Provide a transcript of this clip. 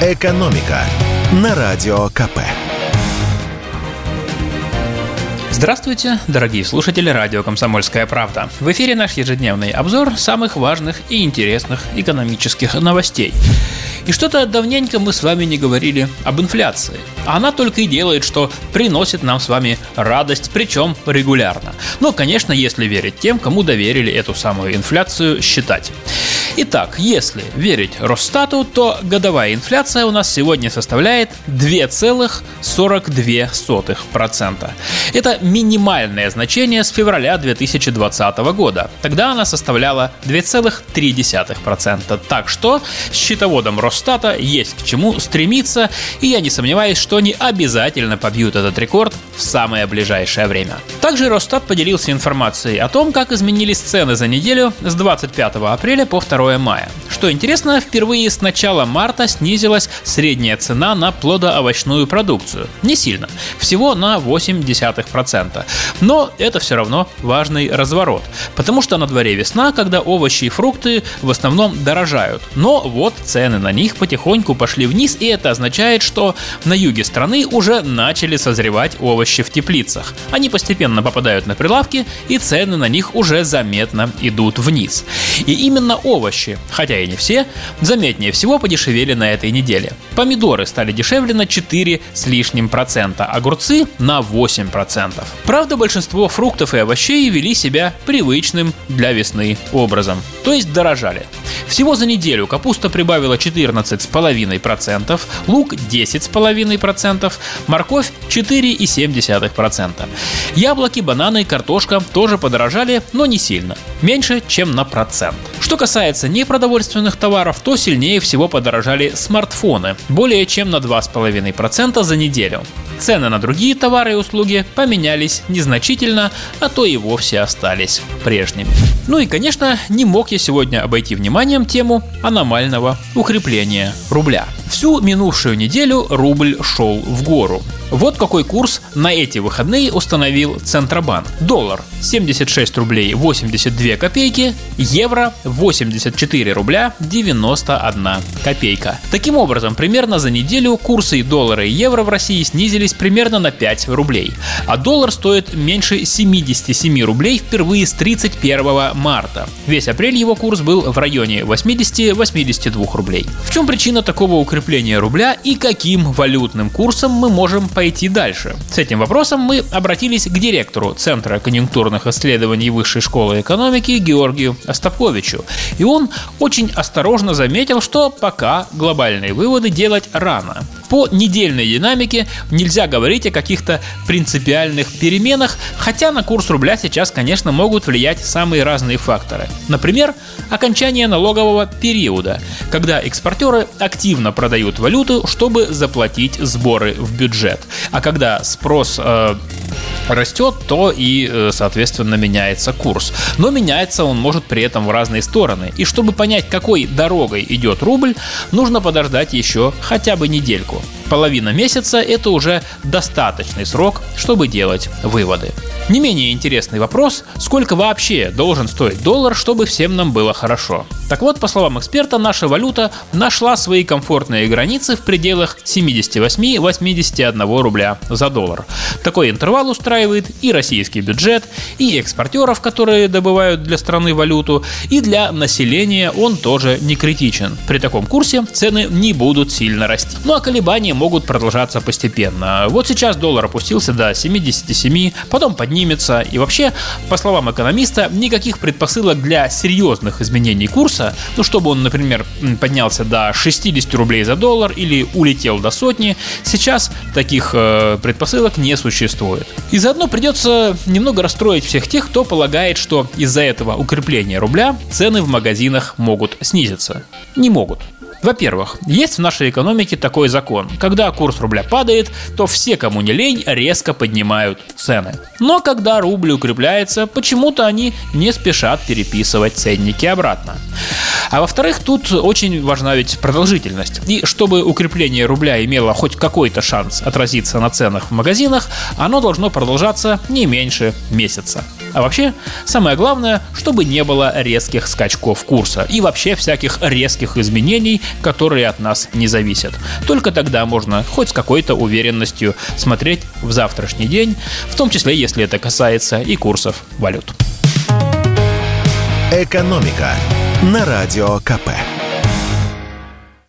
«Экономика» на Радио КП. Здравствуйте, дорогие слушатели радио «Комсомольская правда». В эфире наш ежедневный обзор самых важных и интересных экономических новостей. И что-то давненько мы с вами не говорили об инфляции. Она только и делает, что приносит нам с вами радость, причем регулярно. Но, конечно, если верить тем, кому доверили эту самую инфляцию считать. Итак, если верить Росстату, то годовая инфляция у нас сегодня составляет 2,42%. Это минимальное значение с февраля 2020 года. Тогда она составляла 2,3%. Так что счетоводам Росстата есть к чему стремиться, и я не сомневаюсь, что они обязательно побьют этот рекорд в самое ближайшее время. Также Росстат поделился информацией о том, как изменились цены за неделю с 25 апреля по 2 2 мая. Что интересно, впервые с начала марта снизилась средняя цена на плодоовощную продукцию. Не сильно, всего на 0,8%. Но это все равно важный разворот, потому что на дворе весна, когда овощи и фрукты в основном дорожают. Но вот цены на них потихоньку пошли вниз, и это означает, что на юге страны уже начали созревать овощи в теплицах. Они постепенно попадают на прилавки, и цены на них уже заметно идут вниз. И именно овощи хотя и не все, заметнее всего подешевели на этой неделе. Помидоры стали дешевле на 4 с лишним процента, огурцы на 8 процентов. Правда, большинство фруктов и овощей вели себя привычным для весны образом, то есть дорожали. Всего за неделю капуста прибавила 14,5%, лук 10,5%, морковь 4,7%. Яблоки, бананы картошка тоже подорожали, но не сильно, меньше, чем на процент. Что касается непродовольственных товаров, то сильнее всего подорожали смартфоны, более чем на 2,5% за неделю. Цены на другие товары и услуги поменялись незначительно, а то и вовсе остались прежними. Ну и, конечно, не мог я сегодня обойти вниманием тему аномального укрепления рубля. Всю минувшую неделю рубль шел в гору. Вот какой курс на эти выходные установил Центробанк. Доллар 76 рублей 82 копейки, евро 84 рубля 91 копейка. Таким образом, примерно за неделю курсы доллара и евро в России снизились примерно на 5 рублей, а доллар стоит меньше 77 рублей впервые с 31 марта. Весь апрель его курс был в районе 80-82 рублей. В чем причина такого укрепления рубля и каким валютным курсом мы можем пойти дальше? С этим вопросом мы обратились к директору Центра конъюнктурных исследований Высшей школы экономики Георгию Остаповичу. И он очень осторожно заметил, что пока глобальные выводы делать рано. По недельной динамике нельзя говорить о каких-то принципиальных переменах, хотя на курс рубля сейчас, конечно, могут влиять самые разные факторы. Например, окончание налогового периода, когда экспортеры активно продают валюту, чтобы заплатить сборы в бюджет. А когда спрос э, растет, то и, э, соответственно, меняется курс. Но меняется он может при этом в разные стороны. И чтобы понять, какой дорогой идет рубль, нужно подождать еще хотя бы недельку. Половина месяца – это уже достаточный срок, чтобы делать выводы. Не менее интересный вопрос, сколько вообще должен стоить доллар, чтобы всем нам было хорошо. Так вот, по словам эксперта, наша валюта нашла свои комфортные границы в пределах 78-81 рубля за доллар. Такой интервал устраивает и российский бюджет, и экспортеров, которые добывают для страны валюту, и для населения он тоже не критичен. При таком курсе цены не будут сильно расти. Ну а колебания могут продолжаться постепенно. Вот сейчас доллар опустился до 77, потом поднимется. И вообще, по словам экономиста, никаких предпосылок для серьезных изменений курса, ну чтобы он, например, поднялся до 60 рублей за доллар или улетел до сотни, сейчас таких э, предпосылок не существует. И заодно придется немного расстроить всех тех, кто полагает, что из-за этого укрепления рубля цены в магазинах могут снизиться. Не могут. Во-первых, есть в нашей экономике такой закон. Когда курс рубля падает, то все, кому не лень, резко поднимают цены. Но когда рубль укрепляется, почему-то они не спешат переписывать ценники обратно. А во-вторых, тут очень важна ведь продолжительность. И чтобы укрепление рубля имело хоть какой-то шанс отразиться на ценах в магазинах, оно должно продолжаться не меньше месяца. А вообще, самое главное, чтобы не было резких скачков курса и вообще всяких резких изменений, которые от нас не зависят. Только тогда можно хоть с какой-то уверенностью смотреть в завтрашний день, в том числе, если это касается и курсов валют. «Экономика» на Радио КП.